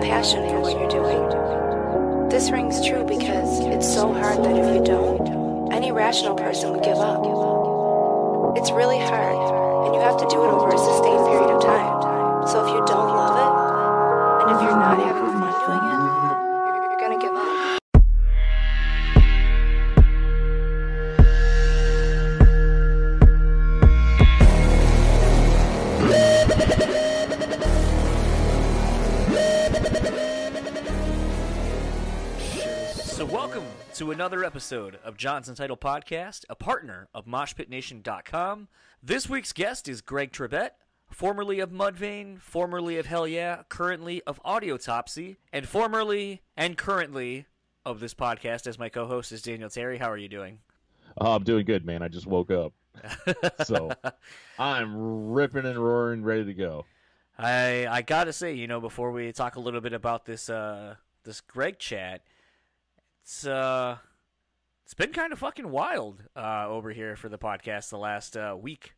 passion for what you're doing. This rings true because it's so hard that if you don't, any rational person would give up. It's really hard, and you have to do it over a sustained period of time. So if you don't love it, and if you're not having fun doing it, another episode of Johnson Title Podcast, a partner of MoshPitNation.com. This week's guest is Greg Tribbett, formerly of Mudvayne, formerly of Hell Yeah, currently of Audiotopsy, and formerly and currently of this podcast as my co host is Daniel Terry. How are you doing? Oh, I'm doing good, man. I just woke up. so I'm ripping and roaring, ready to go. I I gotta say, you know, before we talk a little bit about this uh this Greg chat, it's uh it's been kind of fucking wild uh over here for the podcast the last uh, week.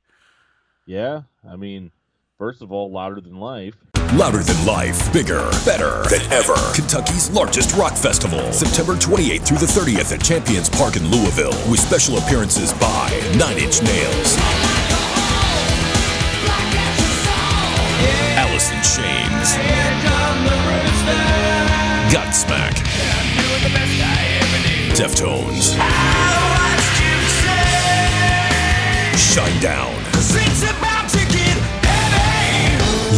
Yeah, I mean, first of all, louder than life. Louder than life, bigger, better than ever. Kentucky's largest rock festival, September 28th through the 30th at Champions Park in Louisville, with special appearances by Nine Inch Nails, Alice in Chains, Godsmack, Deftones, Shinedown.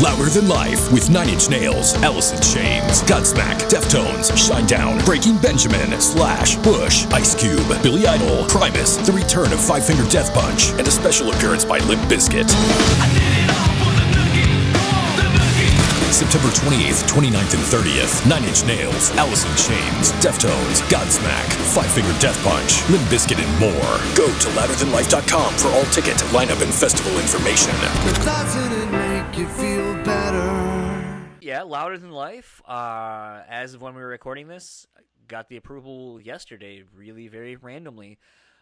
Louder Than Life with Nine Inch Nails, Alice in Chains, Godsmack, Deftones, Shinedown, Breaking Benjamin, Slash, Bush, Ice Cube, Billy Idol, Primus, The Return of Five Finger Death Punch, and a special appearance by Limp Bizkit. September 28th, 29th, and 30th, Nine Inch Nails, Alice in Chains, Deftones, Godsmack, Five Finger Death Punch, Limp Bizkit, and more. Go to louderthanlife.com for all ticket, lineup, and festival information. Doesn't it make you feel better? Yeah, louder than life. Uh, as of when we were recording this, got the approval yesterday, really very randomly,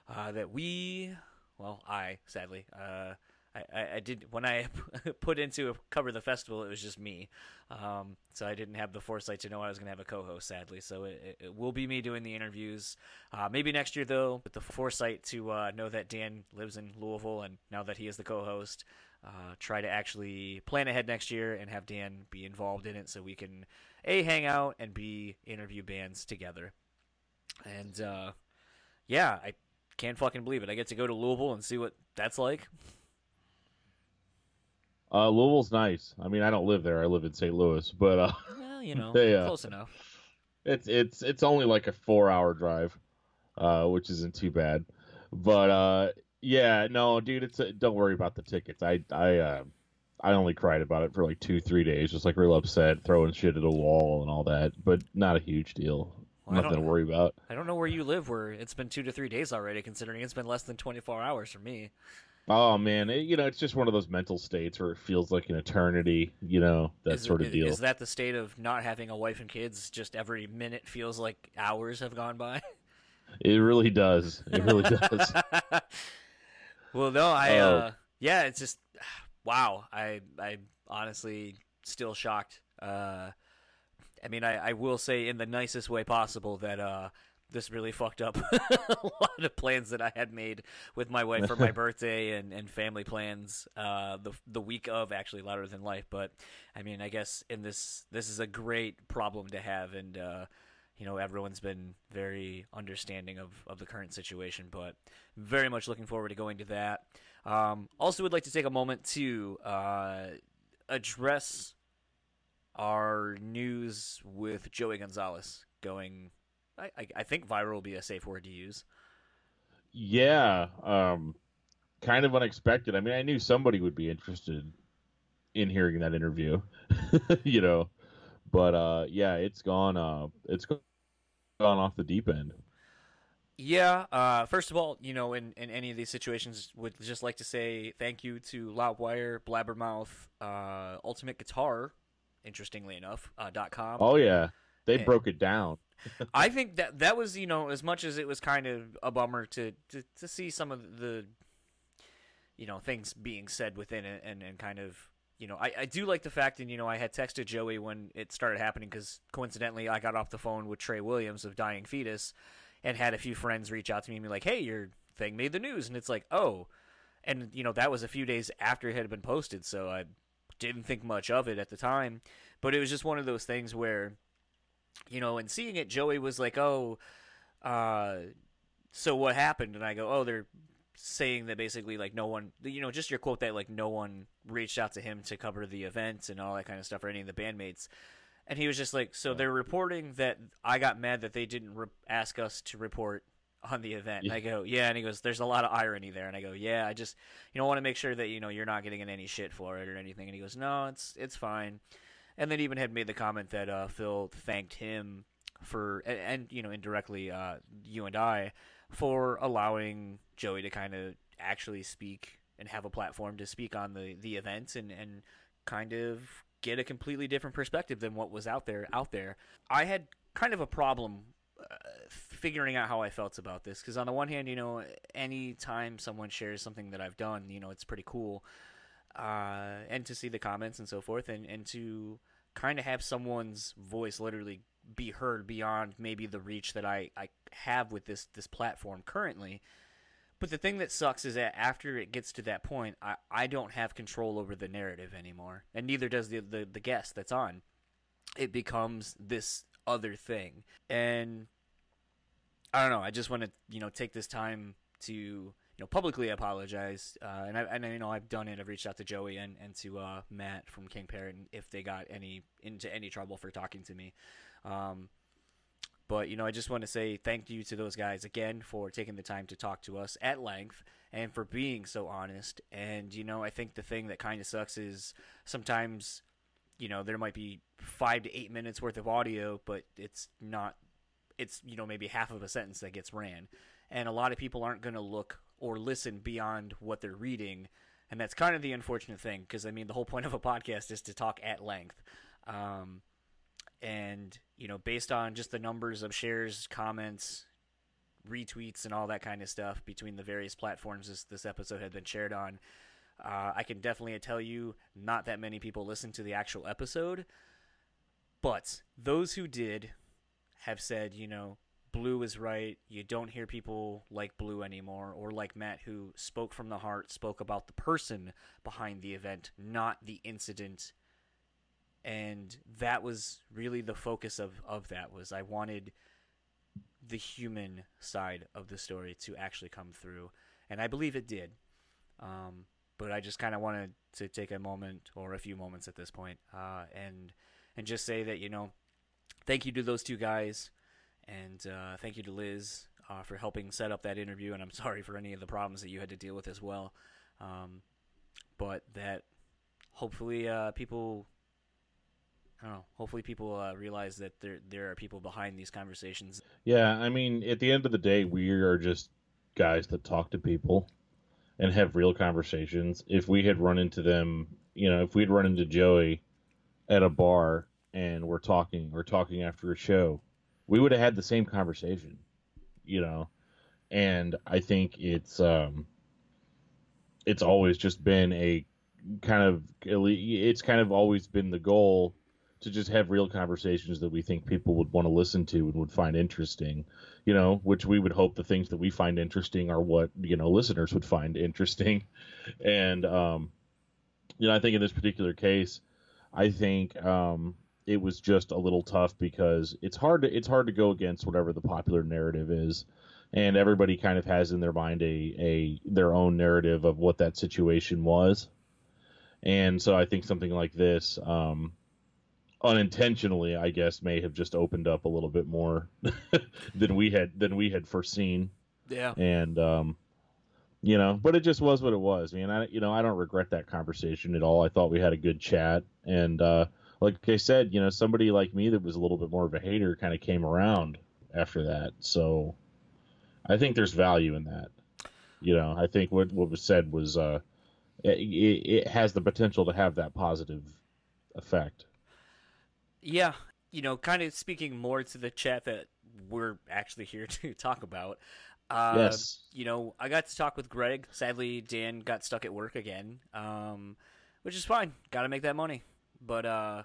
uh, that we, well, I sadly, uh, I, I, did when I put into cover the festival, it was just me, um, so I didn't have the foresight to know I was going to have a co-host. Sadly, so it, it- it will be me doing the interviews. Uh, maybe next year though, with the foresight to uh, know that Dan lives in Louisville, and now that he is the co-host, uh, try to actually plan ahead next year and have Dan be involved in it, so we can a hang out and b interview bands together. And uh, yeah, I can't fucking believe it. I get to go to Louisville and see what that's like. Uh, Louisville's nice. I mean, I don't live there. I live in St. Louis, but uh, Well, you know, Yeah. close enough. it's it's it's only like a four-hour drive, uh, which isn't too bad. But uh, yeah, no, dude, it's a, don't worry about the tickets. I I uh, I only cried about it for like two three days, just like real upset, throwing shit at a wall and all that. But not a huge deal. Well, Nothing to worry about. I don't know where you live, where it's been two to three days already, considering it's been less than 24 hours for me. Oh man, it, you know, it's just one of those mental states where it feels like an eternity. You know, that is, sort of is- deal. Is that the state of not having a wife and kids? Just every minute feels like hours have gone by. It really does. It really does. well, no, I Oh. uh, yeah, it's just wow. I I honestly still shocked. Uh, I mean, I, I will say in the nicest way possible that uh, this really fucked up a lot of plans that I had made with my wife for my birthday and, and family plans uh, the the week of actually louder than life. But I mean, I guess in this this is a great problem to have, and uh, you know everyone's been very understanding of, of the current situation. But very much looking forward to going to that. Um, also, would like to take a moment to uh, address our news with Joey Gonzalez going. I, I, I think viral will be a safe word to use. yeah, um, kind of unexpected. I mean, I knew somebody would be interested in hearing that interview, you know, but uh, yeah, it's gone. Uh, it's gone off the deep end. Yeah. Uh, first of all, you know, in, in any of these situations, would just like to say thank you to Loudwire, Blabbermouth, uh, Ultimate Guitar. Interestingly enough, uh, dot com. Oh yeah, they Eh. broke it down. I think that that was you know as much as it was kind of a bummer to to, to see some of the you know things being said within it and, and kind of you know, I, I do like the fact that, you know, I had texted Joey when it started happening because coincidentally I got off the phone with Trey Williams of Dying Fetus and had a few friends reach out to me and be like, hey, your thing made the news. And it's like, oh. And, you know, that was a few days after it had been posted. So I didn't think much of it at the time. But it was just one of those things where, you know, and seeing it, Joey was like, oh, uh, so what happened? And I go, oh, they're saying that basically like no one you know just your quote that like no one reached out to him to cover the event and all that kind of stuff or any of the bandmates. And he was just like so they're reporting that i got mad that they didn't re- ask us to report on the event. And i go yeah. And he goes there's a lot of irony there. And i go yeah i just you know want to make sure that you know you're not getting in any shit for it or anything. And he goes no it's it's fine and then even had made the comment that uh, phil thanked him for and, and you know indirectly uh, you and i for allowing Joey to kind of actually speak and have a platform to speak on the the events and and kind of get a completely different perspective than what was out there out there. I had kind of a problem uh, figuring out how I felt about this because on the one hand, you know, anytime someone shares something that I've done, you know, it's pretty cool, uh, and to see the comments and so forth, and and to kind of have someone's voice literally be heard beyond maybe the reach that I, I have with this this platform currently. But the thing that sucks is that after it gets to that point, I, I don't have control over the narrative anymore. And neither does the, the, the guest that's on. It becomes this other thing. And I don't know, I just want to, you know, take this time to know, publicly apologize. Uh, and I, and you know, I've done it. I've reached out to Joey and, and to uh, Matt from King Parrot if they got any into any trouble for talking to me. Um, but you know, I just want to say thank you to those guys again for taking the time to talk to us at length and for being so honest. And you know, I think the thing that kind of sucks is sometimes, you know, there might be five to eight minutes worth of audio, but it's not. It's you know maybe half of a sentence that gets ran, and a lot of people aren't going to look or listen beyond what they're reading, and that's kind of the unfortunate thing because I mean the whole point of a podcast is to talk at length. Um, and you know based on just the numbers of shares comments retweets and all that kind of stuff between the various platforms this, this episode had been shared on uh, i can definitely tell you not that many people listened to the actual episode but those who did have said you know blue is right. You don't hear people like blue anymore or like matt who spoke from the heart spoke about the person behind the event not the incident. And that was really the focus of, of that was i wanted the human side of the story to actually come through. And i believe it did. Um, but i just kind of wanted to take a moment or a few moments at this point uh, and and just say that you know thank you to those two guys and uh, thank you to liz uh, for helping set up that interview and i'm sorry for any of the problems that you had to deal with as well um, but that hopefully uh, people I don't know. Hopefully, people uh, realize that there there are people behind these conversations. Yeah, I mean, at the end of the day, we are just guys that talk to people and have real conversations. If we had run into them, you know, if we'd run into Joey at a bar and we're talking, we're talking after a show, we would have had the same conversation, you know. And I think it's um, it's always just been a kind of it's kind of always been the goal to just have real conversations that we think people would want to listen to and would find interesting, you know, which we would hope the things that we find interesting are what, you know, listeners would find interesting. And, um, you know, I think in this particular case, I think, um, it was just a little tough because it's hard to, it's hard to go against whatever the popular narrative is. And everybody kind of has in their mind a, a, their own narrative of what that situation was. And so I think something like this, um, unintentionally, I guess, may have just opened up a little bit more than we had than we had foreseen. Yeah. And um, you know, but it just was what it was. I mean, I you know, I don't regret that conversation at all. I thought we had a good chat, and uh, like I said, you know, somebody like me that was a little bit more of a hater kind of came around after that. So I think there's value in that. You know, I think what what was said was uh, it, it has the potential to have that positive effect. Yeah, you know, kind of speaking more to the chat that we're actually here to talk about. Uh, yes. You know, I got to talk with Greg. Sadly, Dan got stuck at work again. Um, which is fine. Got to make that money. But uh,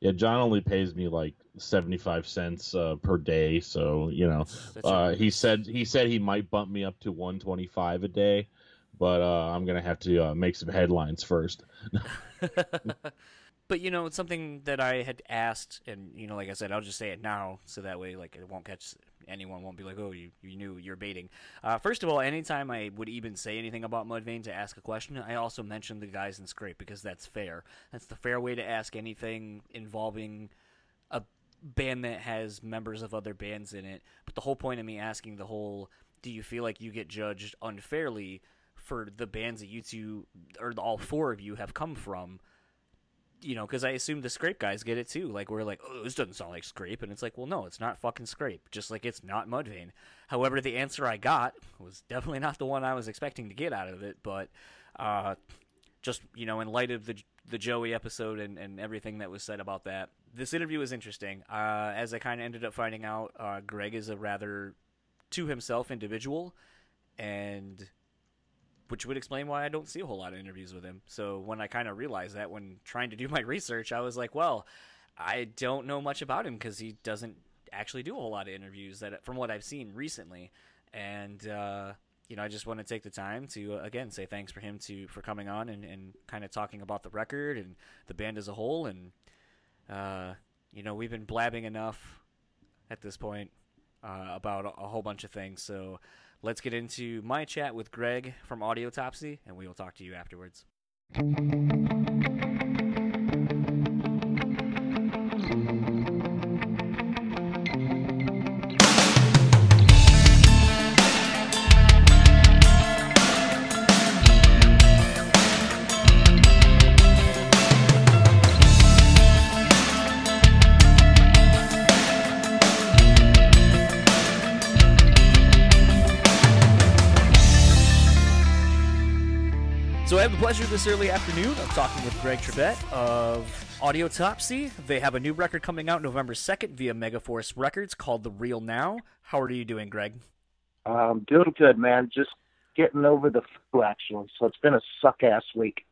Yeah, John only pays me like seventy five cents uh, per day, so you know. Uh, he said he said he might bump me up to one twenty five a day, but uh, I'm gonna have to uh, make some headlines first. but you know, it's something that I had asked, and you know, like I said, I'll just say it now, so that way, like, it won't catch anyone. Won't be like, oh, you you knew you're baiting. Uh, first of all, anytime I would even say anything about Mudvayne to ask a question, I also mention the guys in Scrape because that's fair. That's the fair way to ask anything involving a band that has members of other bands in it. But the whole point of me asking the whole, do you feel like you get judged unfairly for the bands that you two or all four of you have come from? You know, because I assume the Scrape guys get it too. Like we're like, oh, this doesn't sound like Scrape, and it's like, well, no, it's not fucking Scrape. Just like it's not Mudvayne. However, the answer I got was definitely not the one I was expecting to get out of it. But uh, just you know, in light of the the Joey episode and, and everything that was said about that, this interview was interesting. Uh, as I kind of ended up finding out, uh, Greg is a rather to himself individual, and which would explain why I don't see a whole lot of interviews with him. So when I kind of realized that when trying to do my research, I was like, well, I don't know much about him because he doesn't actually do a whole lot of interviews that from what I've seen recently. And uh, you know, I just want to take the time to uh, again say thanks for him to for coming on and, and kind of talking about the record and the band as a whole. And uh, you know, we've been blabbing enough at this point uh, about a, a whole bunch of things. So let's get into my chat with Greg from Audiotopsy, and we will talk to you afterwards. Pleasure this early afternoon of talking with Greg Tribbett of Audiotopsy. They have a new record coming out November 2nd via Megaforce Records called The Real Now. How are you doing, Greg? Um, doing good, man. Just getting over the flu, actually. So it's been a suck ass week.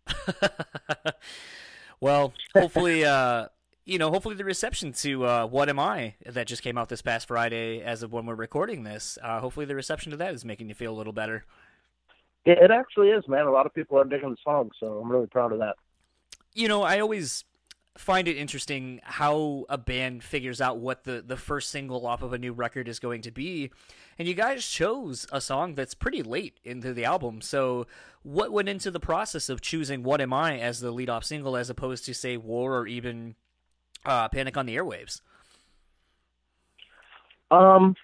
well, hopefully, uh, you know, hopefully the reception to uh, What Am I that just came out this past Friday as of when we're recording this, uh, hopefully the reception to that is making you feel a little better. It, it actually is, man. A lot of people are digging the song, so I'm really proud of that. You know, I always find it interesting how a band figures out what the, the first single off of a new record is going to be. And you guys chose a song that's pretty late into the album. So, what went into the process of choosing What Am I as the lead off single as opposed to, say, War or even uh, Panic on the Airwaves? Um,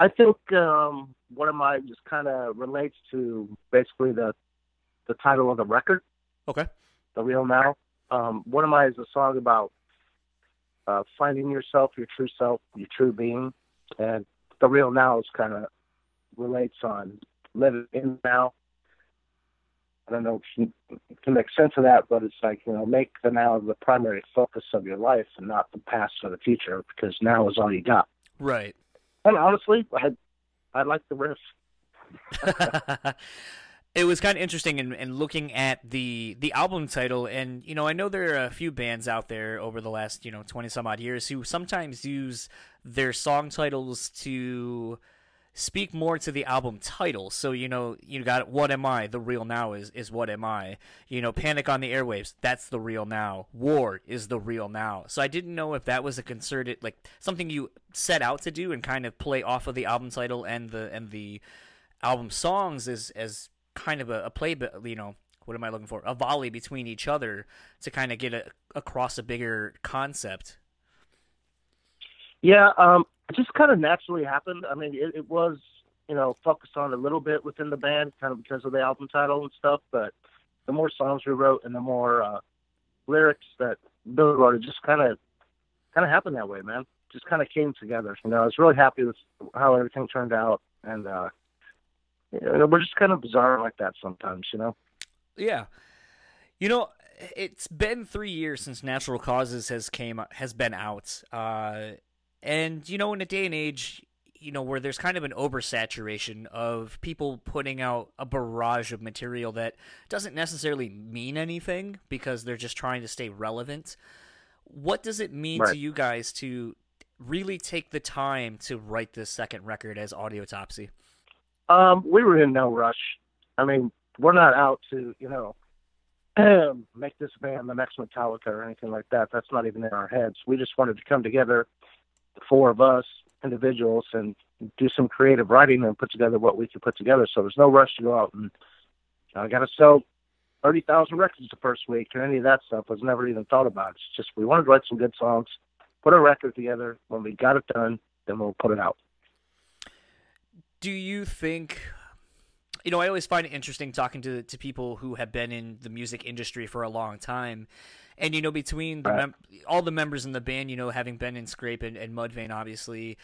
I think um, What of I just kind of relates to basically the the title of the record, Okay. The Real Now. Um, what Am I is a song about uh, finding yourself, your true self, your true being, and The Real Now is kind of relates on living in now. I don't know if you can make sense of that, but it's like, you know, make the now the primary focus of your life and not the past or the future because now is all you got. Right. And honestly, I I like the riff. it was kind of interesting in, in looking at the the album title and you know i know there are a few bands out there over the last you know 20 some odd years who sometimes use their song titles to speak more to the album title. So you know you got what am i? The real now is is what am i? You know panic on the airwaves that's the real now. War is the real now. So i didn't know if that was a concerted like something you set out to do and kind of play off of the album title and the and the album songs as as kind of a, a play, you know, what am I looking for? A volley between each other to kind of get a, across a bigger concept. Yeah, um, it just kind of naturally happened. I mean, it, it was, you know, focused on a little bit within the band, kind of because of the album title and stuff. But the more songs we wrote and the more uh, lyrics that Billy wrote, it just kind of, kind of happened that way, man. Just kind of came together. You know, I was really happy with how everything turned out, and uh, you know, we're just kind of bizarre like that sometimes, you know. Yeah, you know, it's been three years since Natural Causes has came has been out, uh, and you know, in a day and age, you know, where there's kind of an oversaturation of people putting out a barrage of material that doesn't necessarily mean anything because they're just trying to stay relevant. What does it mean Right. to you guys to really take the time to write this second record as Audiotopsy? Um, we were in no rush. I mean, we're not out to, you know, make this band the next Metallica or anything like that. That's not even in our heads. We just wanted to come together, the four of us, individuals, and do some creative writing and put together what we could put together. So there's no rush to go out and I got to sell thirty thousand records the first week or any of that stuff. Was never even thought about. It's just we wanted to write some good songs, put a record together. When we got it done, then we'll put it out. do you think you know i always find it interesting talking to to people who have been in the music industry for a long time. And you know between the mem- all the members in the band you know having been in scrape and, and mudvayne obviously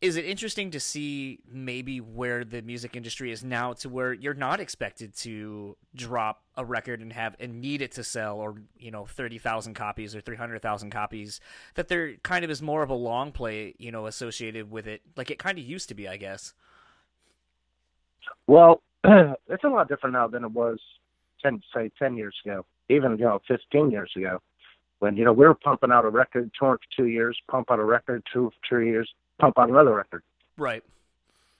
is it interesting to see maybe where the music industry is now to where you're not expected to drop a record and have and need it to sell or you know 30,000 copies or 300,000 copies that there kind of is more of a long play you know associated with it like it kind of used to be I guess Well, it's a lot different now than it was ten, say, ten years ago, even you know, fifteen years ago, when you know we were pumping out a record, touring for two years, pump out a record, two for two years, pump out another record. right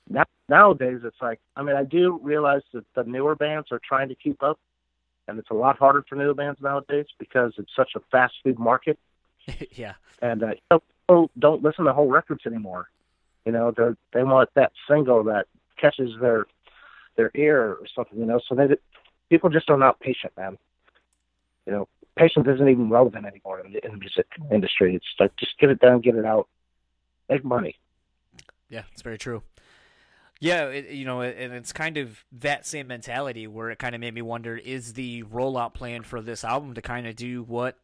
Now, nowadays, it's like I mean, I do realize that the newer bands are trying to keep up, and it's a lot harder for newer bands nowadays because it's such a fast food market, yeah and uh, you know, people don't listen to whole records anymore. You know, they they want that single that catches their their ear or something. You know, so they people just are not patient, man. You know, patience isn't even relevant anymore in the, in the music industry. It's like just get it done, get it out, make money. Yeah, it's very true. Yeah, it, you know, and it's kind of that same mentality where it kind of made me wonder: is the rollout plan for this album to kind of do what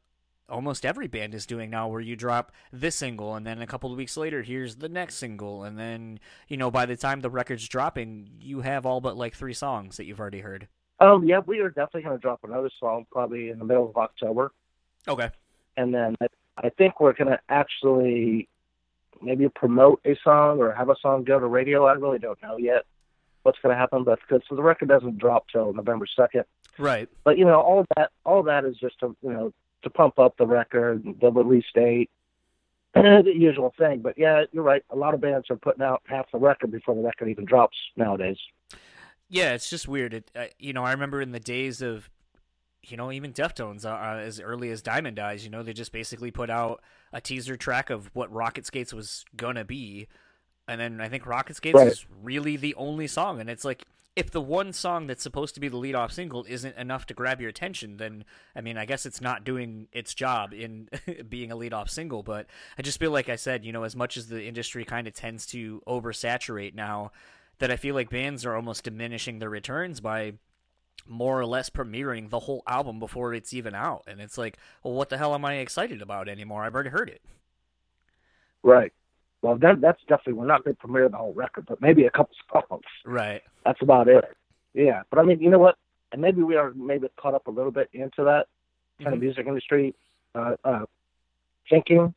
almost every band is doing now, where you drop this single and then a couple of weeks later, here's the next single, and then you know, by the time the record's dropping, you have all but like three songs that you've already heard. Um, yeah, we are definitely going to drop another song probably in the middle of October, Okay. and then I, think we're going to actually maybe promote a song or have a song go to radio. I really don't know yet what's going to happen, but because the record doesn't drop till November second. Right. But you know, all that all that is just to you know to pump up the record, the release date, the usual thing. But yeah, you're right. A lot of bands are putting out half the record before the record even drops nowadays. Yeah, it's just weird. It, uh, you know, I remember in the days of, you know, even Deftones, uh, uh, as early as Diamond Eyes, you know, they just basically put out a teaser track of what Rocket Skates was gonna be, and then I think Rocket Skates Right. is really the only song, and it's like. If the one song that's supposed to be the lead off single isn't enough to grab your attention, then I mean, I guess it's not doing its job in being a lead off single. But I just feel like I said, you know, as much as the industry kind of tends to oversaturate now, that I feel like bands are almost diminishing their returns by more or less premiering the whole album before it's even out. And it's like, well, what the hell am I excited about anymore? I've already heard it. Right. Well, that, that's definitely we're not going to premiere the whole record, but maybe a couple songs. Right. That's about it. Yeah, but I mean, you know what? And maybe we are maybe caught up a little bit into that kind of Mhm. music industry uh, uh, thinking,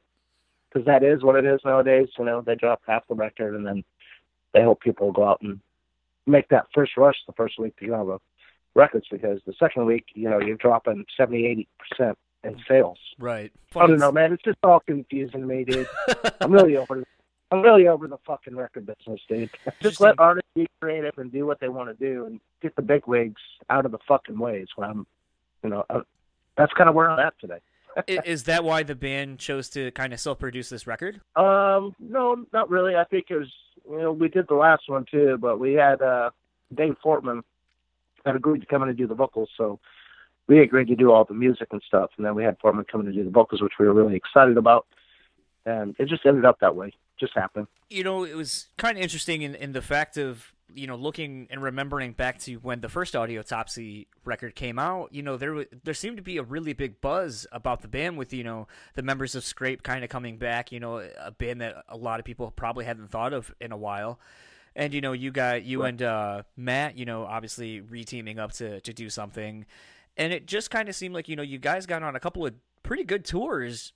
because that is what it is nowadays. You know, they drop half the record and then they hope people go out and make that first rush the first week to get on the records because the second week, you know, you're dropping 70, 80 percent in sales. Right. I don't know, man. It's just all confusing to me, dude. I'm really over. I'm really over the fucking record business, dude. Just let artists be creative and do what they want to do, and get the big wigs out of the fucking ways. When I'm, you know, uh, that's kind of where I'm at today. Is that why the band chose to kind of self-produce this record? Um, no, not really. I think it was, you know, we did the last one too, but we had uh Dave Fortman had agreed to come in and do the vocals, so we agreed to do all the music and stuff, and then we had Fortman come in and do the vocals, which we were really excited about, and it just ended up that way. Just happened. you know, it was kind of interesting in, in the fact of, you know, looking and remembering back to when the first Audiotopsy record came out, you know, there there seemed to be a really big buzz about the band with, you know, the members of Scrape kind of coming back, you know, a band that a lot of people probably hadn't thought of in a while. And you know, you got you and uh, Matt, you know, obviously reteaming up to to do something. And it just kind of seemed like, you know, you guys got on a couple of pretty good tours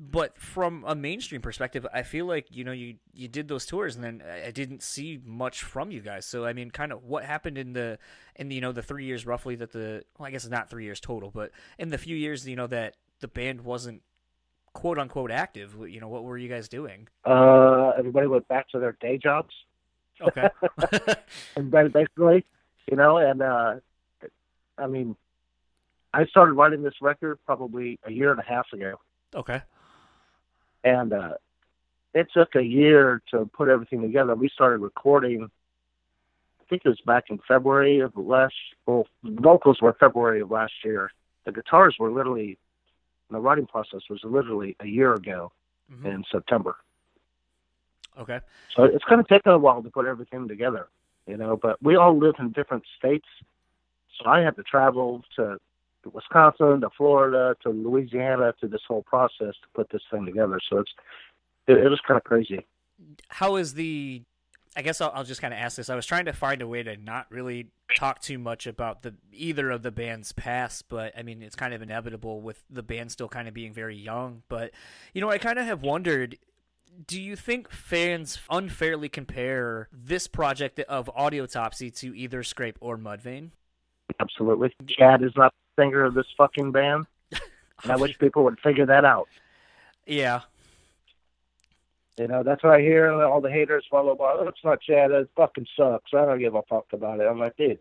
but from a mainstream perspective, I feel like you know you you did those tours and then I didn't see much from you guys. So I mean, kind of what happened in the in the, you know the three years roughly that the well, I guess it's not three years total, but in the few years you know that the band wasn't quote unquote active. You know, what were you guys doing? Uh, everybody went back to their day jobs. Okay. and basically, you know, and uh, I mean, I started writing this record probably a year and a half ago, okay. and uh, it took a year to put everything together. We started recording. I think it was back in February of last. Well, the vocals were February of last year. The guitars were literally. The writing process was literally a year ago Mhm. in September. Okay. So it's going to take a while to put everything together, you know. But we all live in different states, so I had to travel to Wisconsin, to Florida, to Louisiana, to this whole process to put this thing together. So it's it, it was kind of crazy. How is the? I guess I'll, I'll just kind of ask this. I was trying to find a way to not really talk too much about the either of the band's past, but I mean it's kind of inevitable with the band still kind of being very young. But you know, I kind of have wondered. Do you think fans unfairly compare this project of Audiotopsy to either Scrape or Mudvayne? Absolutely. Chad is not singer of this fucking band, and I wish people would figure that out. Yeah, You know, that's what I hear. All the haters follow by. Oh, it's not Chad. It fucking sucks. I don't give a fuck about it. I'm like, dude,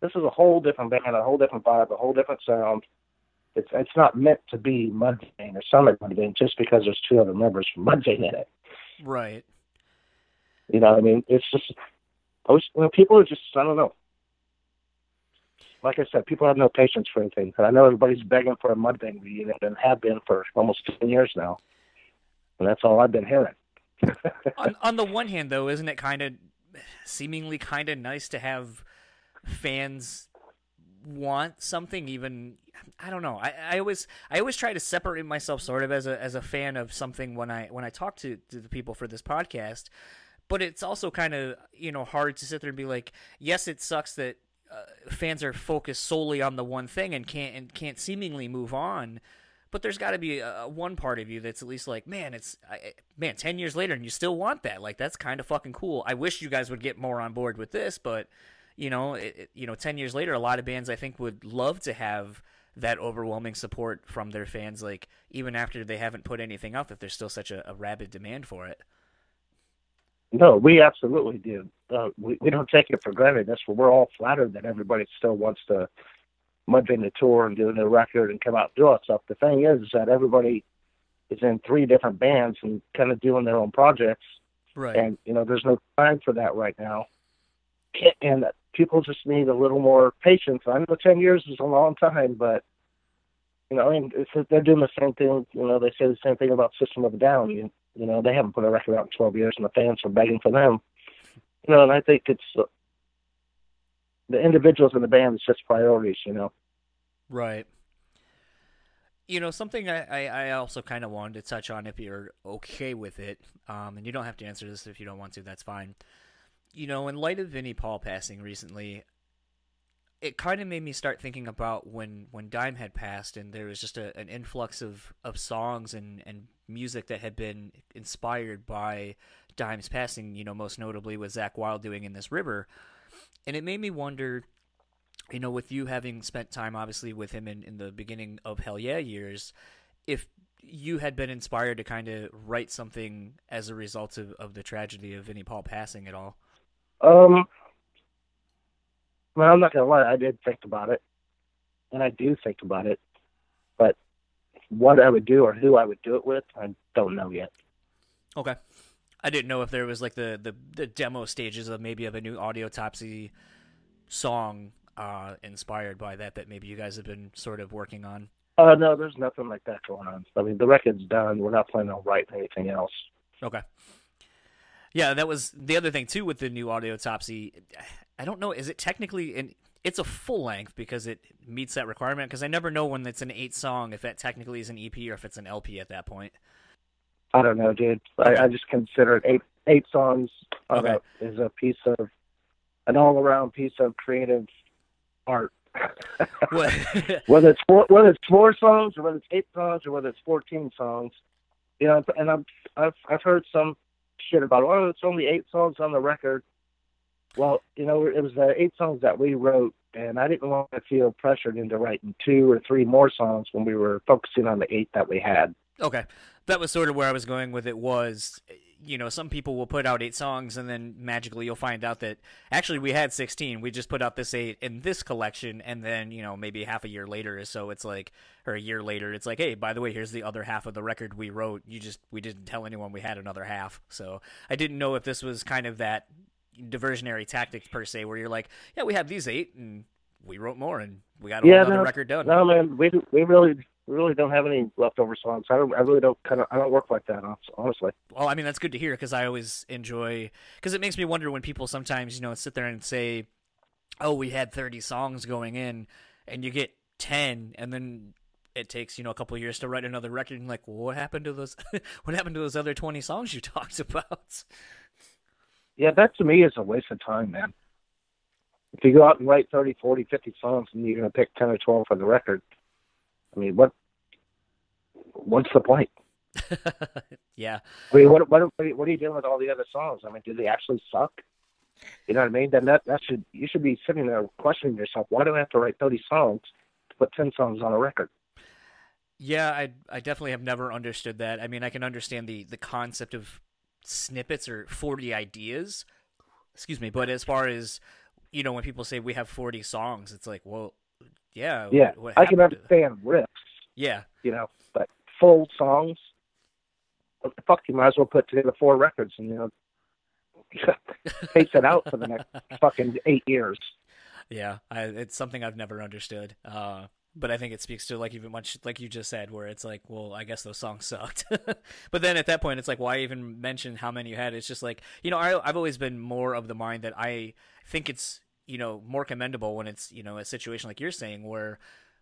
this is a whole different band, a whole different vibe, a whole different sound. It's it's not meant to be Mudvayne or Summit Mudvayne just because there's two other members from Mudvayne in it. right. You know, what I mean, it's just most you know, people are just I don't know. Like I said, people have no patience for anything. And I know everybody's begging for a Mudvayne reunion and have been for almost ten years now. And that's all I've been hearing. on, on the one hand, though, isn't it kind of seemingly kind of nice to have fans want something even I don't know. I, I always I always try to separate myself sort of as a as a fan of something when I when I talk to, to the people for this podcast. But it's also kind of you know hard to sit there and be like, yes, it sucks that uh, fans are focused solely on the one thing and can't and can't seemingly move on. But there's got to be a, a one part of you that's at least like, man, it's I, man, ten years later and you still want that. Like that's kind of fucking cool. I wish you guys would get more on board with this, but you know, it, it- you know, ten years later, a lot of bands I think would love to have that overwhelming support from their fans. Like even after they haven't put anything out, that there's still such a, a rabid demand for it. No, we absolutely do. Uh, we, we don't take it for granted. That's where we're all flattered that everybody still wants to Mudvayne the tour and do new record and come out and do all that stuff. The thing is, is that everybody is in three different bands and kind of doing their own projects. Right. and you know there's no time for that right now and people just need a little more patience i know 10 years is a long time but you know and it's, they're doing the same thing you know they say the same thing about system of a down you, you know they haven't put a record out in 12 years and the fans are begging for them you know and i think it's uh, the individuals in the band is just priorities you know Right. You know, something I, I, also kind of wanted to touch on if you're okay with it, um, and you don't have to answer this if you don't want to, that's fine. You know, in light of Vinnie Paul passing recently, it kind of made me start thinking about when, when Dime had passed and there was just a, an influx of, of songs and, and music that had been inspired by Dime's passing, you know, most notably with Zakk Wylde doing In This River. And it made me wonder you know, with you having spent time obviously with him in, in the beginning of Hell Yeah years, if you had been inspired to kind of write something as a result of, of the tragedy of Vinnie Paul passing at all. Um, well, I'm not gonna lie, I did think about it, and I do think about it, but what I would do or who I would do it with, I don't know yet. Okay. I didn't know if there was like the, the, the demo stages of maybe of a new Audiotopsy song uh, inspired by that that maybe you guys have been sort of working on. Uh, no, there's nothing like that going on. I mean, the record's done. We're not planning on writing anything else. Okay. Yeah, that was the other thing too with the new Audiotopsy. I don't know. Is it technically an? It's a full length because it meets that requirement. Because I never know when it's an eight song if that technically is an EP or if it's an LP at that point. I don't know, dude. I, I just consider it eight eight songs Okay. is a piece of an all around piece of creative art. Whether it's four, whether it's four songs or whether it's eight songs or whether it's fourteen songs, you know, and I'm, I've I've heard some shit about oh it's only eight songs on the record. Well, you know, it was the eight songs that we wrote, and I didn't want to feel pressured into writing two or three more songs when we were focusing on the eight that we had. Okay, that was sort of where I was going with it. Was you know, some people will put out eight songs and then magically you'll find out that actually we had 16. We just put out this eight in this collection. And then, you know, maybe half a year later or so, it's like, or a year later, it's like, hey, by the way, here's the other half of the record we wrote. You just, we didn't tell anyone we had another half. So I didn't know if this was kind of that diversionary tactics per se, where you're like, yeah, we have these eight and we wrote more and we got yeah, whole no, record done. No, man, we we really we really don't have any leftover songs. I don't. I really don't kind of. I don't work like that, honestly. Well, I mean, that's good to hear because I always enjoy because it makes me wonder when people sometimes you know sit there and say, "Oh, we had 30 songs going in," and you get 10, and then it takes you know a couple years to write another record. And like, well, what happened to those? what happened to those other 20 songs you talked about? Yeah, that to me is a waste of time, man. If you go out and write 30, 40, 50 songs and you're going to pick 10 or 12 for the record, I mean, what? What's the point? yeah. I mean, what, what what are you doing with all the other songs? I mean, do they actually suck? You know what I mean? Then that that should you should be sitting there questioning yourself. Why do I have to write thirty songs to put ten songs on a record? Yeah, I I definitely have never understood that. I mean, I can understand the the concept of snippets or forty ideas. Excuse me, but as far as you know, when people say we have forty songs, it's like, well, yeah. Yeah. What, what I can understand riffs. Yeah. You know, but full songs, what the fuck? You might as well put together four records and, you know, pace it out for the next fucking eight years. Yeah. I, it's something I've never understood. Uh, but I think it speaks to like even much like you just said, where it's like, well, I guess those songs sucked. but then at that point, it's like, why even mention how many you had? It's just like, you know, I, I've always been more of the mind that I think it's you know more commendable when it's you know a situation like you're saying where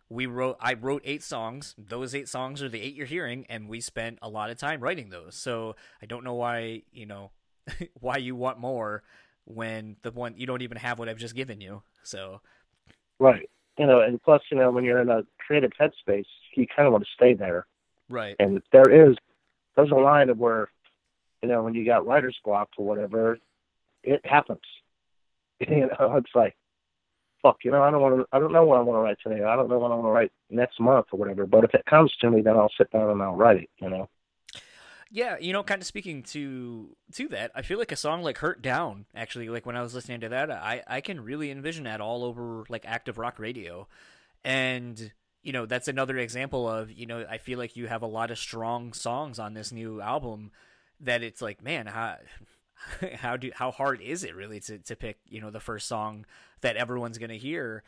we wrote I wrote eight songs. Those eight songs are the eight you're hearing, and we spent a lot of time writing those. So I don't know why you know why you want more when the one you don't even have what I've just given you. So right, you know, and plus you know when you're in a creative headspace, you kind of want to stay there. Right. And there is there's a line of where you know when you got writer's block or whatever, it happens. you know, it's like, fuck, you know, I don't want to, I don't know what I want to write today. I don't know what I want to write next month or whatever. But if it comes to me, then I'll sit down and I'll write it. You know. Yeah, you know, kind of speaking to to that, I feel like a song like "Hurt Down" actually, like when I was listening to that, I I can really envision that all over like active rock radio, and you know that's another example of you know I feel like you have a lot of strong songs on this new album that it's like man how how do how hard is it really to to pick you know the first song that everyone's gonna hear?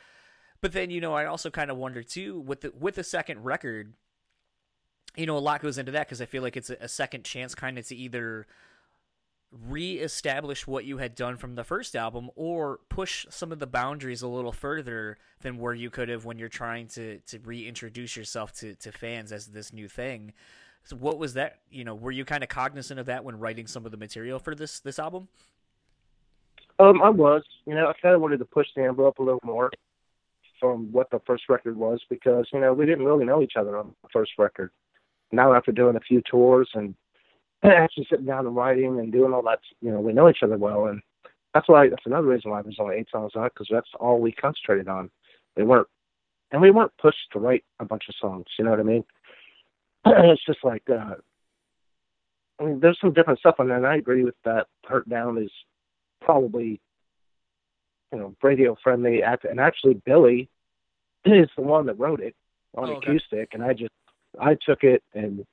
But then you know I also kind of wonder too with the with the second record, you know a lot goes into that because I feel like it's a, a second chance kind of to either reestablish what you had done from the first album or push some of the boundaries a little further than where you could have when you're trying to to reintroduce yourself to to fans as this new thing so what was that? You know, were you kind of cognizant of that when writing some of the material for this this album? Um, I was. You know, I kind of wanted to push the envelope a little more from what the first record was because you know we didn't really know each other on the first record. Now after doing a few tours and actually sitting down and writing and doing all that, you know, we know each other well, and that's why that's another reason why there's only eight songs on because that's all we concentrated on. We weren't, and we weren't pushed to write a bunch of songs. You know what I mean? it's just like uh I mean there's some different stuff on there and I agree with that Hurt Down is probably you know radio friendly and actually Billy is the one that wrote it on oh, okay. acoustic and I just I took it and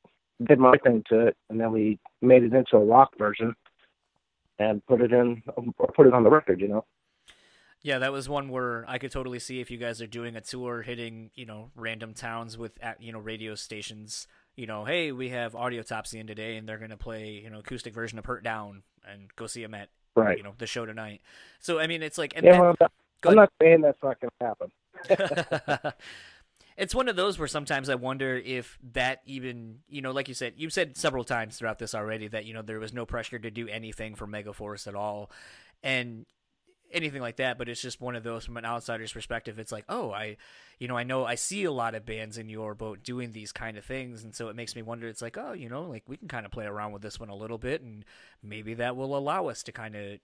did my thing to it and then we made it into a rock version and put it in or put it on the record you know yeah, that was one where I could totally see if you guys are doing a tour, hitting you know random towns with you know radio stations. You know, hey, we have Audiotopsy in today, and they're gonna play you know acoustic version of Hurt Down, and go see them at right. you know the show tonight. So I mean, it's like yeah, well, I'm, not, I'm not saying that's not gonna happen. it's one of those where sometimes I wonder if that even, you know, like you said, you've said several times throughout this already that, you know, there was no pressure to do anything for Megaforce at all. And anything like that, but it's just one of those from an outsider's perspective. It's like, oh, I, you know, I know I see a lot of bands in your boat doing these kind of things, and so it makes me wonder. It's like, oh, you know, like we can kind of play around with this one a little bit, and maybe that will allow us to kind of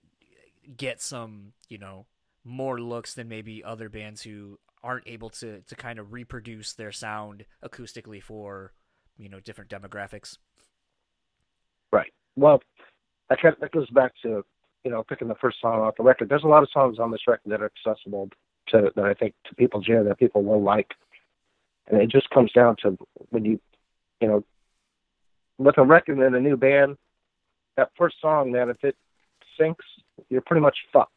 get some, you know, more looks than maybe other bands who aren't able to to kind of reproduce their sound acoustically for, you know, different demographics. Right. Well, that kind of, that goes back to you know picking the first song off the record. There's a lot of songs on this record that are accessible to that I think to people here that people will like, and it just comes down to when you you know with a record and a new band, that first song, man, if it sinks, you're pretty much fucked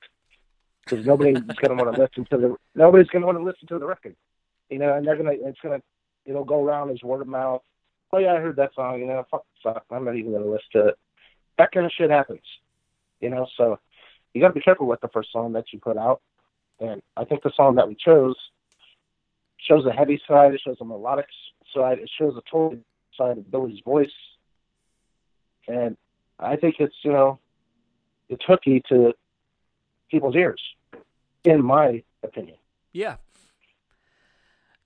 because nobody's going to want to listen to the nobody's going to want to listen to the record, you know, and they're gonna it's gonna it'll go around as word of mouth. Oh yeah, I heard that song. You know, fuck suck. I'm not even going to listen to it. That kind of shit happens, you know. So you got to be careful with the first song that you put out. And I think the song that we chose shows the heavy side. It shows the melodic side. It shows the total side of Billy's voice. And I think it's you know it's hooky to people's ears, in my opinion. Yeah.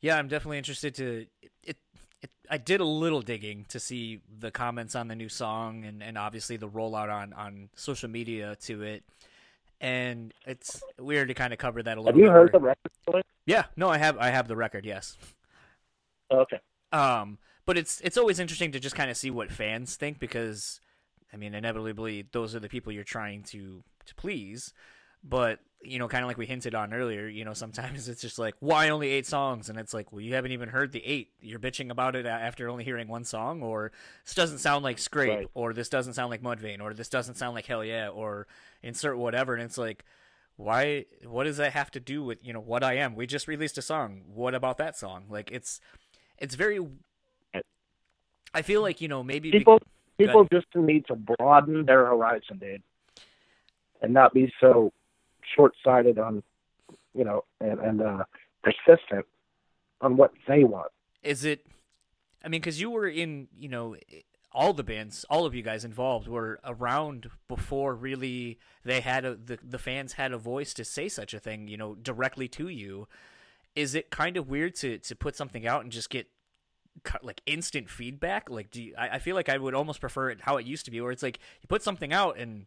Yeah, I'm definitely interested to it, it I did a little digging to see the comments on the new song and, and obviously the rollout on, on social media to it. And it's weird to kind of cover that a little Have you bit heard more. the record? Yeah, no, I have I have the record, yes. Okay. Um, but it's it's always interesting to just kind of see what fans think because, I mean, inevitably those are the people you're trying to to please. But you know, kind of like we hinted on earlier, you know, sometimes it's just like, why only eight songs? And it's like, well, you haven't even heard the eight. You're bitching about it after only hearing one song, or this doesn't sound like Skrape, Right. or this doesn't sound like Mudvayne, or this doesn't sound like Hellyeah, or insert whatever. And it's like, why? What does that have to do with you know what I am? We just released a song. What about that song? Like it's it's very. I feel like you know maybe People people just need to broaden their horizon, dude, and not be so short-sighted on, you know, and and uh, persistent on what they want. is it i mean because you were in you know all the bands all of you guys involved were around before really they had a the, the fans had a voice to say such a thing you know directly to you is it kind of weird to to put something out and just get like instant feedback like do you, I, I feel like i would almost prefer it how it used to be where it's like you put something out and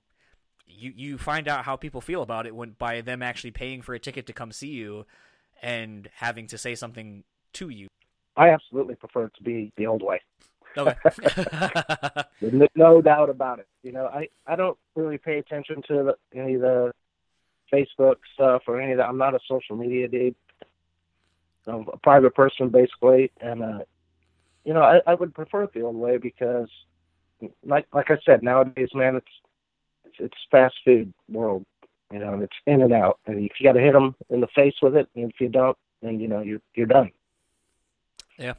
you you find out how people feel about it when by them actually paying for a ticket to come see you and having to say something to you I absolutely prefer it to be the old way. Okay. No doubt about it. You know, I I don't really pay attention to the, any of the Facebook stuff or any of that. I'm not a social media dude. I'm a private person basically, and uh, you know, I, I would prefer it the old way because, like like I said, nowadays, man, it's it's, fast food world. You know, and it's in and out, and if you got to hit them in the face with it, and if you don't, then you know you're you're done. yeah.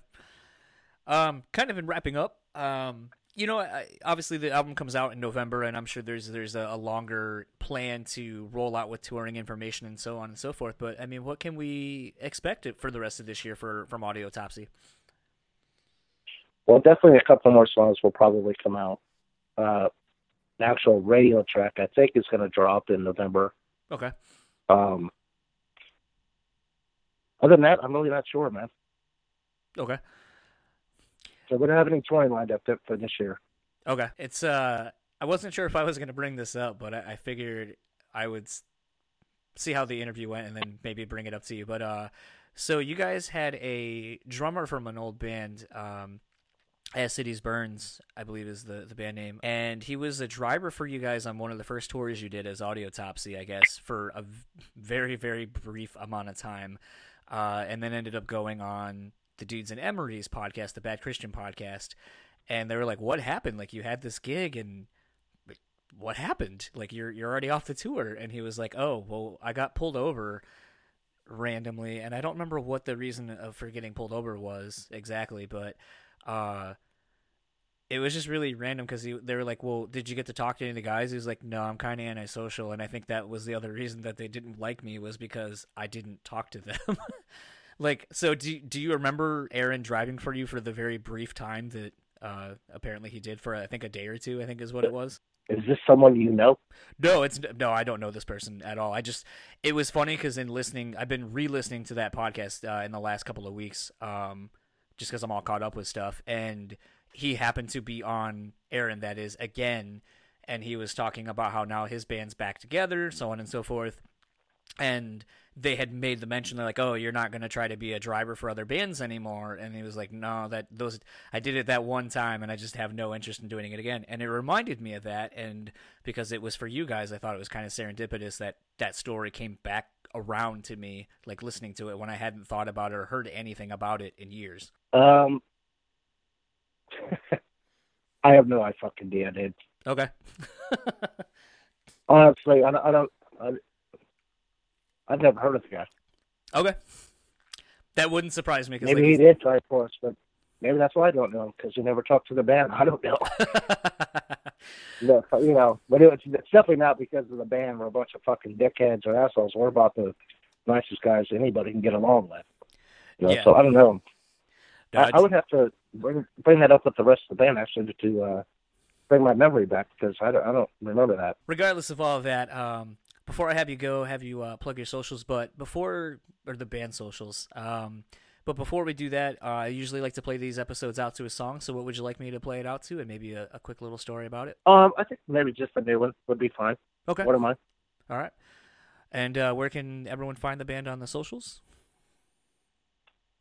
Um, kind of in wrapping up. Um, you know, I, obviously the album comes out in November, and I'm sure there's there's a, a longer plan to roll out with touring information and so on and so forth. But I mean, what can we expect for the rest of this year for from Audiotopsy? Well, definitely a couple more songs will probably come out. Uh, the actual radio track, I think, is going to drop in November. Okay. Um, other than that, I'm really not sure, man. Okay. So we don't have any touring lined up for this year. Okay. It's uh I wasn't sure if I was going to bring this up, but I, I figured I would see how the interview went and then maybe bring it up to you. But uh so you guys had a drummer from an old band um as Cities Burns, I believe is the, the band name. And he was a driver for you guys on one of the first tours you did as Audiotopsy, I guess, for a very, very brief amount of time. Uh, and then ended up going on the Dudes and Emery's podcast, the Bad Christian podcast. And they were like, What happened? Like, you had this gig and what happened? Like, you're, you're already off the tour. And he was like, Oh, well, I got pulled over randomly. And I don't remember what the reason of, for getting pulled over was exactly, but uh, it was just really random because they were like, "Well, did you get to talk to any of the guys?" He was like, "No, I'm kind of antisocial," and I think that was the other reason that they didn't like me was because I didn't talk to them. like, so do do you remember Aaron driving for you for the very brief time that uh, apparently he did for I think a day or two? I think is what it was. Is this someone you know? No, it's no. I don't know this person at all. I just it was funny because in listening, I've been re-listening to that podcast uh, in the last couple of weeks, um, just because I'm all caught up with stuff. And he happened to be on Aaron, that is again, and he was talking about how now his band's back together, so on and so forth. And they had made the mention they're like, "Oh, you're not going to try to be a driver for other bands anymore." And he was like, "No, that those I did it that one time and I just have no interest in doing it again." And it reminded me of that and because it was for you guys, I thought it was kind of serendipitous that that story came back around to me like listening to it when I hadn't thought about it or heard anything about it in years. Um, I have no I fucking idea, dude. Okay. Honestly, I don't. I don't I, I've never heard of the guy. okay. That wouldn't surprise me cuz Maybe like, he did try for us, but maybe that's why I don't know because he never talked to the band. I don't know. No, you know, but it's, it's definitely not because of the band. We're a bunch of fucking dickheads or assholes. We're about the nicest guys anybody can get along with. You know, Yeah. So I don't know. No, I, I would have to bring bring that up with the rest of the band actually to uh, bring my memory back because I don't, I don't remember that. regardless of all of that, um, before I have you go, have you uh, plug your socials. But before, or the band socials. Um, but before we do that, uh, I usually like to play these episodes out to a song. So what would you like me to play it out to, and maybe a, a quick little story about it? Um, I think maybe just a new one would be fine. Okay. What am I? All right. And uh, where can everyone find the band on the socials?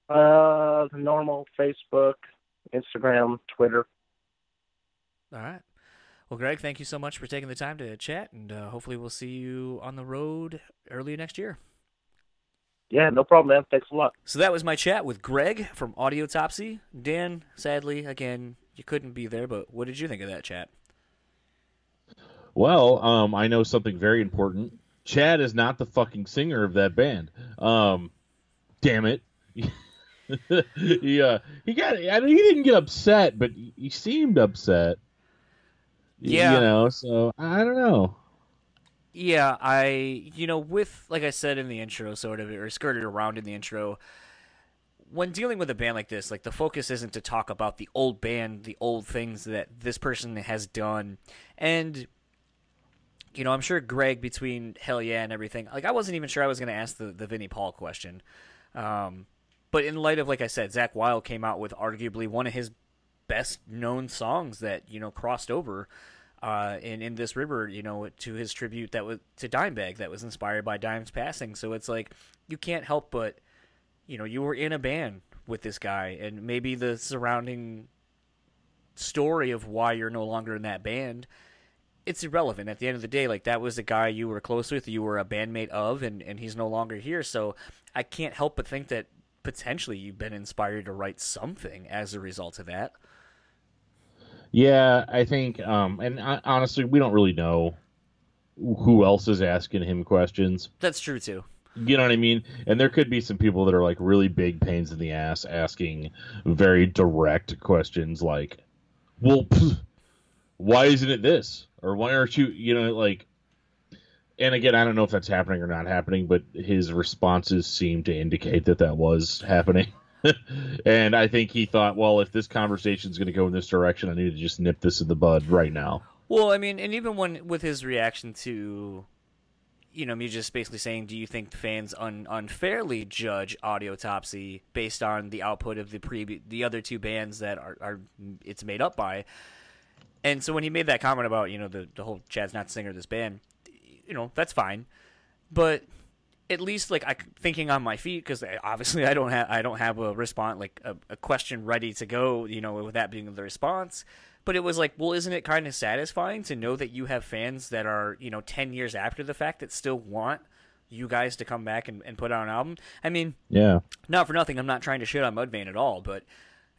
Uh, the normal Facebook, Instagram, Twitter. All right. Well, Greg, thank you so much for taking the time to chat, and uh, hopefully we'll see you on the road early next year. Yeah, no problem, man. Thanks a lot. So that was my chat with Greg from Audiotopsy. Dan, sadly, again, you couldn't be there, but what did you think of that chat? Well, um, I know something very important. Chad is not the fucking singer of that band. Um, damn it. he uh, he got. I mean, he didn't get upset, but he seemed upset. Yeah. You know. So I don't know. Yeah, I, you know, with, like I said in the intro, sort of, or skirted around in the intro, when dealing with a band like this, like the focus isn't to talk about the old band, the old things that this person has done. And, you know, I'm sure Greg, between Hellyeah and everything, like I wasn't even sure I was going to ask the, the Vinnie Paul question. Um, but in light of, like I said, Zakk Wylde came out with arguably one of his best known songs that, you know, crossed over uh, in in this river, you know, to his tribute that was to Dimebag that was inspired by Dime's passing. So it's like you can't help but, you know, you were in a band with this guy, and maybe the surrounding story of why you're no longer in that band, it's irrelevant. At the end of the day, like that was a guy you were close with, you were a bandmate of, and and he's no longer here. So I can't help but think that potentially you've been inspired to write something as a result of that. Yeah, I think. Um, and I, honestly, we don't really know who else is asking him questions. That's true too. You know what I mean? And there could be some people that are like really big pains in the ass asking very direct questions like, well, pff, why isn't it this? Or why aren't you, you know, like, and again, I don't know if that's happening or not happening, but his responses seem to indicate that that was happening. and I think he thought, well, if this conversation is going to go in this direction, I need to just nip this in the bud right now. Well, I mean, and even when with his reaction to, you know, me just basically saying, do you think the fans un- unfairly judge Audiotopsy based on the output of the pre the other two bands that are, are it's made up by? And so when he made that comment about you know the the whole Chad's not singer of this band, you know that's fine, but at least like I thinking on my feet because obviously I don't have I don't have a response like a, a question ready to go. You know, with that being the response. But it was like, well, isn't it kind of satisfying to know that you have fans that are, you know, 10 years after the fact that still want you guys to come back and, and put out an album? I mean, Yeah. not for nothing, I'm not trying to shit on Mudvayne at all, but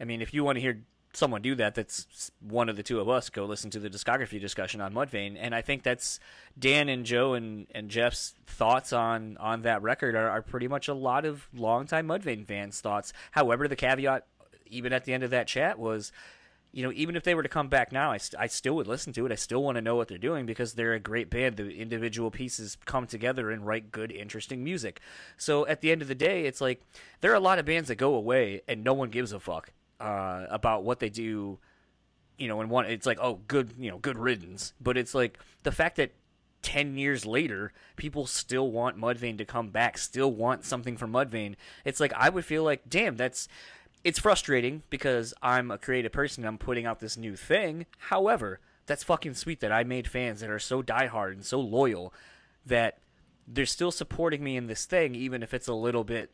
I mean, if you want to hear someone do that, that's one of the two of us. Go listen to the discography discussion on Mudvayne, and I think that's Dan and Joe and, and Jeff's thoughts on on that record are, are pretty much a lot of longtime Mudvayne fans' thoughts. However, the caveat, even at the end of that chat, was. You know, even if they were to come back now, I, st- I still would listen to it. I still want to know what they're doing because they're a great band. The individual pieces come together and write good, interesting music. So at the end of the day, it's like there are a lot of bands that go away and no one gives a fuck uh, about what they do you know, and one it's like, oh, good, you know, good riddance. But it's like the fact that 10 years later, people still want Mudvayne to come back, still want something from Mudvayne. It's like, I would feel like, damn, that's. It's frustrating because I'm a creative person I'm putting out this new thing. However, that's fucking sweet that I made fans that are so diehard and so loyal that they're still supporting me in this thing, even if it's a little bit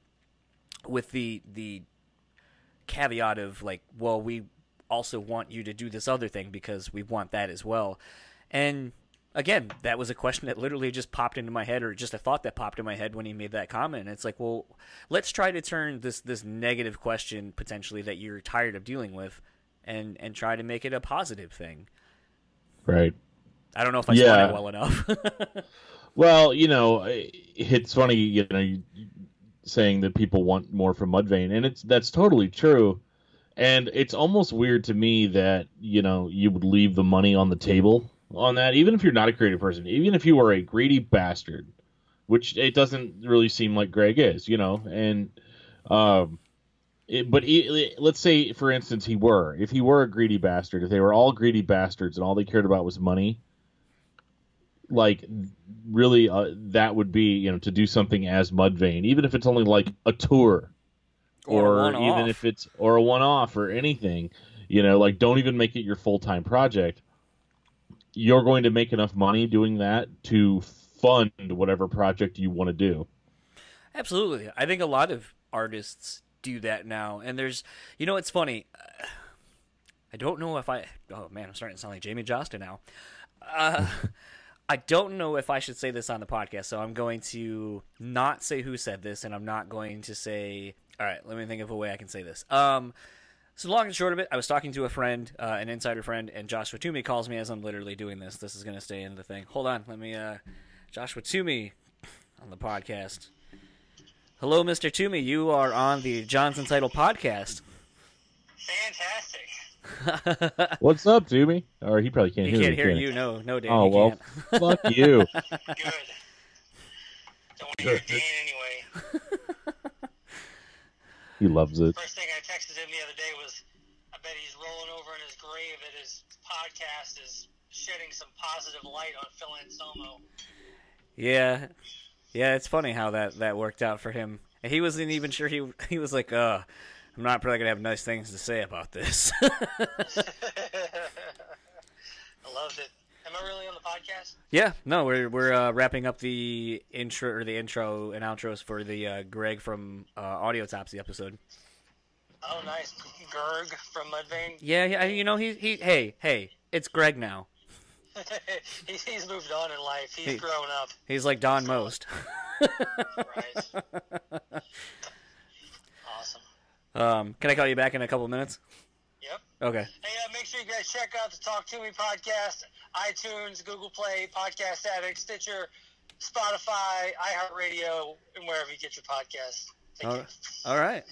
with the the caveat of like, well, we also want you to do this other thing because we want that as well. And again, that was a question that literally just popped into my head, or just a thought that popped in my head when he made that comment. It's like, well, let's try to turn this this negative question potentially that you're tired of dealing with, and and try to make it a positive thing. Right. I don't know if I Yeah. it well enough. Well, you know, it's funny, you know, you- saying that people want more from Mudvayne, and it's that's totally true. And it's almost weird to me that you know you would leave the money on the table on that, even if you're not a creative person, even if you are a greedy bastard, which it doesn't really seem like Greg is, you know. And um, it, but he, let's say, for instance, he were, if he were a greedy bastard, if they were all greedy bastards and all they cared about was money, like really uh, that would be you know to do something as Mudvayne, even if it's only like a tour, Or or, one-off. even if it's or a one-off or anything, you know, like don't even make it your full-time project. You're going to make enough money doing that to fund whatever project you want to do. Absolutely. I think a lot of artists do that now. And there's, you know, it's funny. Uh, I don't know if I. Oh man, I'm starting to sound like Jamey Jasta now. Uh, I don't know if I should say this on the podcast, so I'm going to not say who said this, and I'm not going to say. All right, let me think of a way I can say this. Um, so long and short of it, I was talking to a friend, uh, an insider friend, and Joshua Toomey calls me as I'm literally doing this. This is going to stay in the thing. Hold on, let me. Uh, Joshua Toomey on the podcast. Hello, Mr. Toomey. You are on the Johnson Title podcast. Fantastic. What's up, Toomey? Or he probably can't hear you. He hear can't me. hear can he? you. No, no, Dan. Oh he well, can't. fuck you. Good. Don't want to hear Dan anyway. He loves it. First thing I texted him the other day was, I bet he's rolling over in his grave that his podcast is shedding some positive light on Phil Anselmo. Yeah, yeah. It's funny how that that worked out for him. And he wasn't even sure. He he was like, "Uh, I'm not probably gonna have nice things to say about this." I loved it. Am I really on the podcast? yeah, no, we're we're uh, wrapping up the intro or the intro and outros for the uh, Greg from uh, Audiotopsy episode. Oh, nice. Gurrg from Mudvayne. Yeah, yeah. You know, he he. Hey, hey, it's Greg now. he's, he's moved on in life. He's Hey. grown up. He's like Don Most. Right. Um, can I call you back in a couple minutes? Yep. Okay. Hey, uh, make sure you guys check out the Talk to Me podcast, iTunes, Google Play, Podcast Addict, Stitcher, Spotify, iHeartRadio, and wherever you get your podcasts. All all right.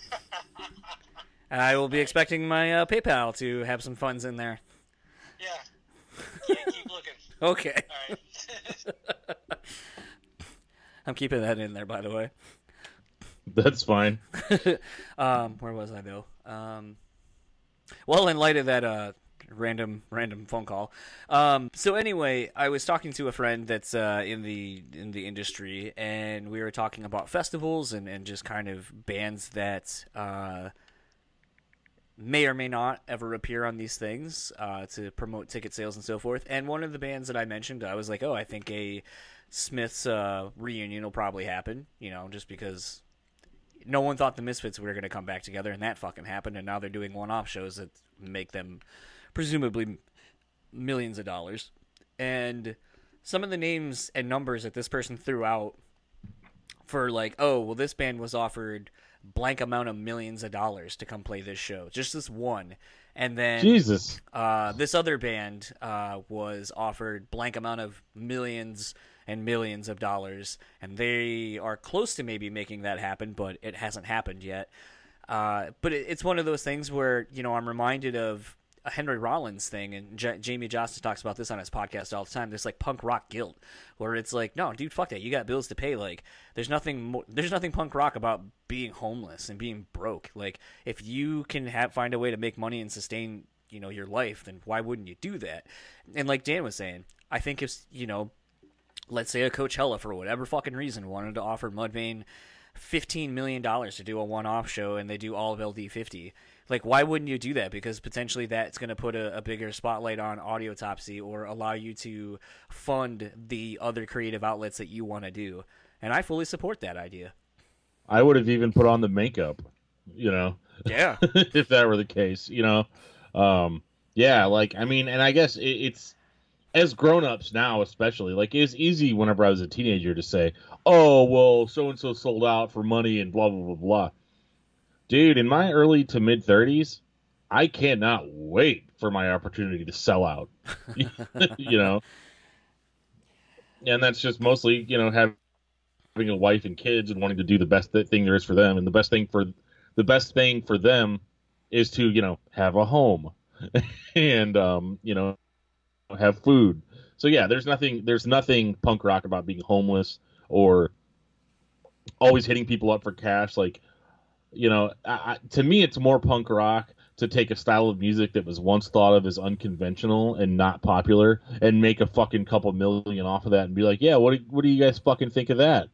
I will be expecting my uh, PayPal to have some funds in there. Yeah. Keep, keep looking. Okay. All right. I'm keeping that in there, by the way. That's fine. Um, where was I though? Um, well, in light of that uh, random random phone call. Um, so anyway, I was talking to a friend that's uh, in the in the industry, and we were talking about festivals and, and just kind of bands that uh, may or may not ever appear on these things uh, to promote ticket sales and so forth. And one of the bands that I mentioned, I was like, oh, I think a Smiths uh, reunion will probably happen. You know, just because no one thought the Misfits were going to come back together, and that fucking happened. And now they're doing one-off shows that make them presumably millions of dollars. And some of the names and numbers that this person threw out for like, oh, well, this band was offered blank amount of millions of dollars to come play this show, just this one, and then Jesus. uh, this other band uh, was offered blank amount of millions and millions of dollars, and they are close to maybe making that happen, but it hasn't happened yet. Uh, but it, it's one of those things where you know I'm reminded of a Henry Rollins thing, and J- Jamie Johnston talks about this on his podcast all the time. There's like punk rock guilt, where it's like, no, dude, fuck that. You got bills to pay. Like, there's nothing more. There's nothing punk rock about being homeless and being broke. Like, if you can have find a way to make money and sustain you know your life, then why wouldn't you do that? And like Dan was saying, I think if you know, let's say a Coachella for whatever fucking reason wanted to offer Mudvayne fifteen million dollars to do a one-off show, and they do all of LD50. Like, why wouldn't you do that? Because potentially that's going to put a, a bigger spotlight on Audiotopsy or allow you to fund the other creative outlets that you want to do. And I fully support that idea. I would have even put on the makeup, you know, Yeah. if that were the case, you know. Um, yeah, like I mean, and I guess it, it's as grown-ups now, especially like it's easy whenever I was a teenager to say, "Oh, well, so and so sold out for money and blah blah blah blah." Dude, in my early to mid 30s, I cannot wait for my opportunity to sell out. you know, and that's just mostly you know having a wife and kids and wanting to do the best thing there is for them, and the best thing for the best thing for them is to you know have a home and um, you know have food. So yeah, there's nothing there's nothing punk rock about being homeless or always hitting people up for cash. Like you know, I, to me, it's more punk rock to take a style of music that was once thought of as unconventional and not popular and make a fucking couple million off of that and be like, yeah, what do, what do you guys fucking think of that?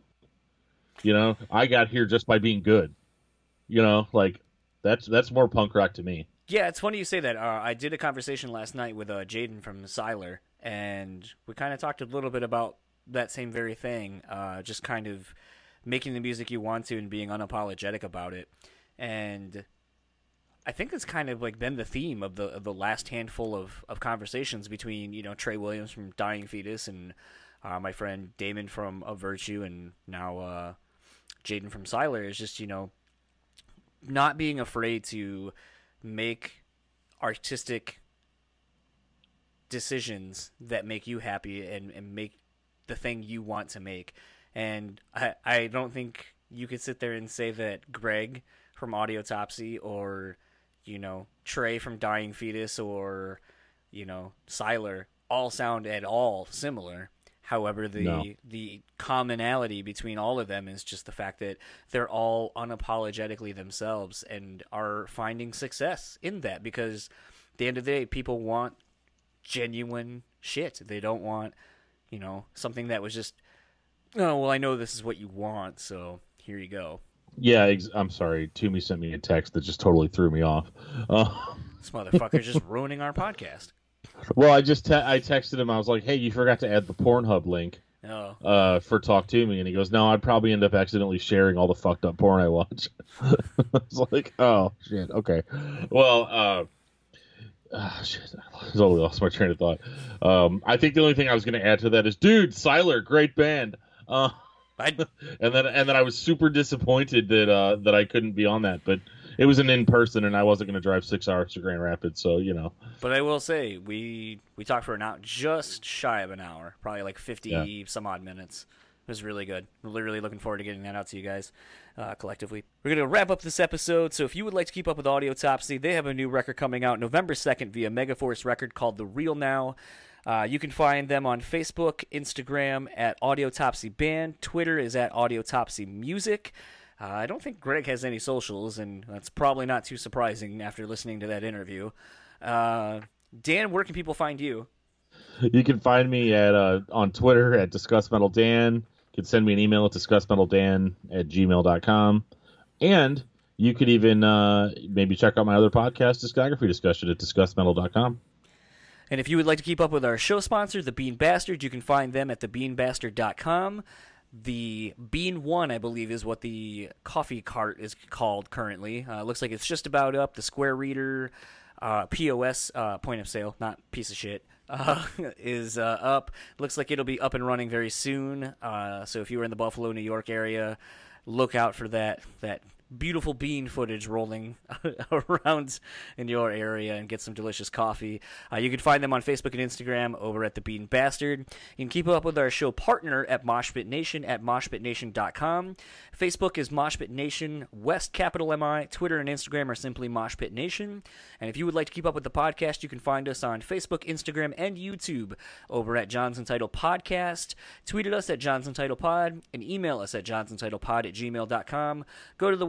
You know, I got here just by being good. You know, like that's that's more punk rock to me. Yeah, it's funny you say that. Uh, I did a conversation last night with uh, Jaden from Siler, and we kind of talked a little bit about that same very thing. Uh, just kind of making the music you want to and being unapologetic about it. And I think it's kind of like been the theme of the of the last handful of, of conversations between you know Trey Williams from Dying Fetus and uh, my friend Damon from Of Virtue and now uh, Jaden from Siler is just you know not being afraid to make artistic decisions that make you happy and, and make the thing you want to make. And I, I don't think you could sit there and say that Greg from Audiotopsy or, you know, Trey from Dying Fetus or, you know, Siler all sound at all similar. However, the No. the commonality between all of them is just the fact that they're all unapologetically themselves and are finding success in that because at the end of the day, people want genuine shit. They don't want, you know, something that was just, oh, well, I know this is what you want, so here you go. Yeah, ex- I'm sorry. Toomey sent me a text that just totally threw me off. Uh, This motherfucker's just ruining our podcast. Well, I just te- I texted him. I was like, "Hey, you forgot to add the Pornhub link Oh, uh, for Talk to Me," and he goes, "No, I'd probably end up accidentally sharing all the fucked up porn I watch." I was like, "Oh shit, okay." Well, uh, ah, shit, I totally lost my train of thought. Um, I think the only thing I was going to add to that is, dude, Siler, great band. Uh, and then and then I was super disappointed that uh, that I couldn't be on that, but it was an in person, and I wasn't going to drive six hours to Grand Rapids, so you know. but I will say we we talked for an hour, just shy of an hour, probably like fifty Yeah. some odd minutes. It was really good. We're literally looking forward to getting that out to you guys uh, collectively. We're going to wrap up this episode. So if you would like to keep up with Audiotopsy, they have a new record coming out November 2nd via Megaforce Record called The Real Now. Uh, you can find them on Facebook, Instagram at Audiotopsy Band. Twitter is at Audiotopsy Music. Uh, I don't think Greg has any socials, and that's probably not too surprising after listening to that interview. Uh, Dan, where can people find you? You can find me at uh, on Twitter at Discuss Metal Dan. You can send me an email at discussmetaldan at gmail.com. And you could even uh, maybe check out my other podcast, Discography Discussion, at discussmetal.com. And if you would like to keep up with our show sponsor, The Bean Bastard, you can find them at thebeanbastard.com. The Bean One, I believe, is what the coffee cart is called currently. Uh, looks like it's just about up. The Square Reader uh, POS uh, point of sale, not piece of shit, uh, is uh, up. Looks like it'll be up and running very soon. Uh, so if you were in the Buffalo, New York area, look out for that that beautiful bean footage rolling around in your area and get some delicious coffee. Uh, you can find them on Facebook and Instagram over at The Bean Bastard. You can keep up with our show partner at Moshpit Nation at moshpitnation.com. Facebook is Moshpit Nation, West capital MI. Twitter and Instagram are simply Moshpit Nation. And if you would like to keep up with the podcast, you can find us on Facebook, Instagram, and YouTube over at Johnson Title Podcast. Tweet at us at Johnson Title Pod and email us at johnsonTitlePod at gmail.com. Go to the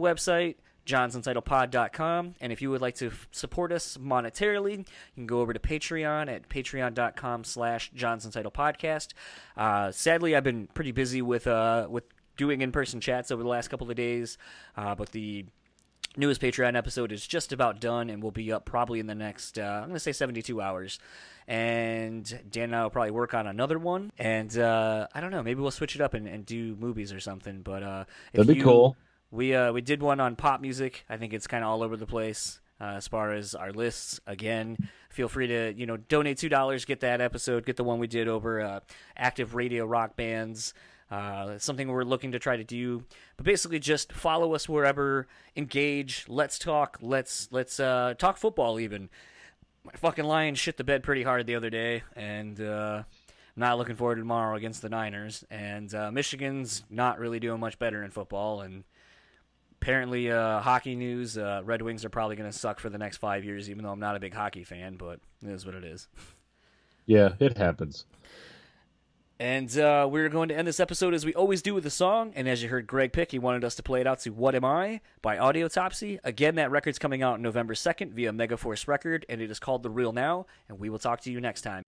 johnsonsitlepod.com. And if you would like to f- support us monetarily, you can go over to Patreon at patreon.com slash johnsonsitlepodcast. Uh, sadly, I've been pretty busy with uh, with doing in-person chats over the last couple of days, uh, but the newest Patreon episode is just about done and will be up probably in the next, uh, I'm going to say 72 hours. And Dan and I will probably work on another one. And uh, I don't know, maybe we'll switch it up and, and do movies or something. But uh, if That'd be you- cool. We uh, we did one on pop music. I think it's kind of all over the place uh, as far as our lists. Again, feel free to you know donate two dollars, get that episode, get the one we did over uh, active radio rock bands. Uh, something we're looking to try to do, but basically just follow us wherever, engage, let's talk, let's let's uh, talk football even. My fucking lion shit the bed pretty hard the other day, and uh, I'm not looking forward to tomorrow against the Niners. And uh, Michigan's not really doing much better in football, and apparently uh, hockey news uh, red wings are probably going to suck for the next five years even though i'm not a big hockey fan but it is what it is. Yeah, it happens. and uh, we're going to end this episode as we always do with a song and as you heard greg pick he wanted us to play it out to what am i by audiotopsy. Again that record's coming out november 2nd via megaforce record and it is called the real now and we will talk to you next time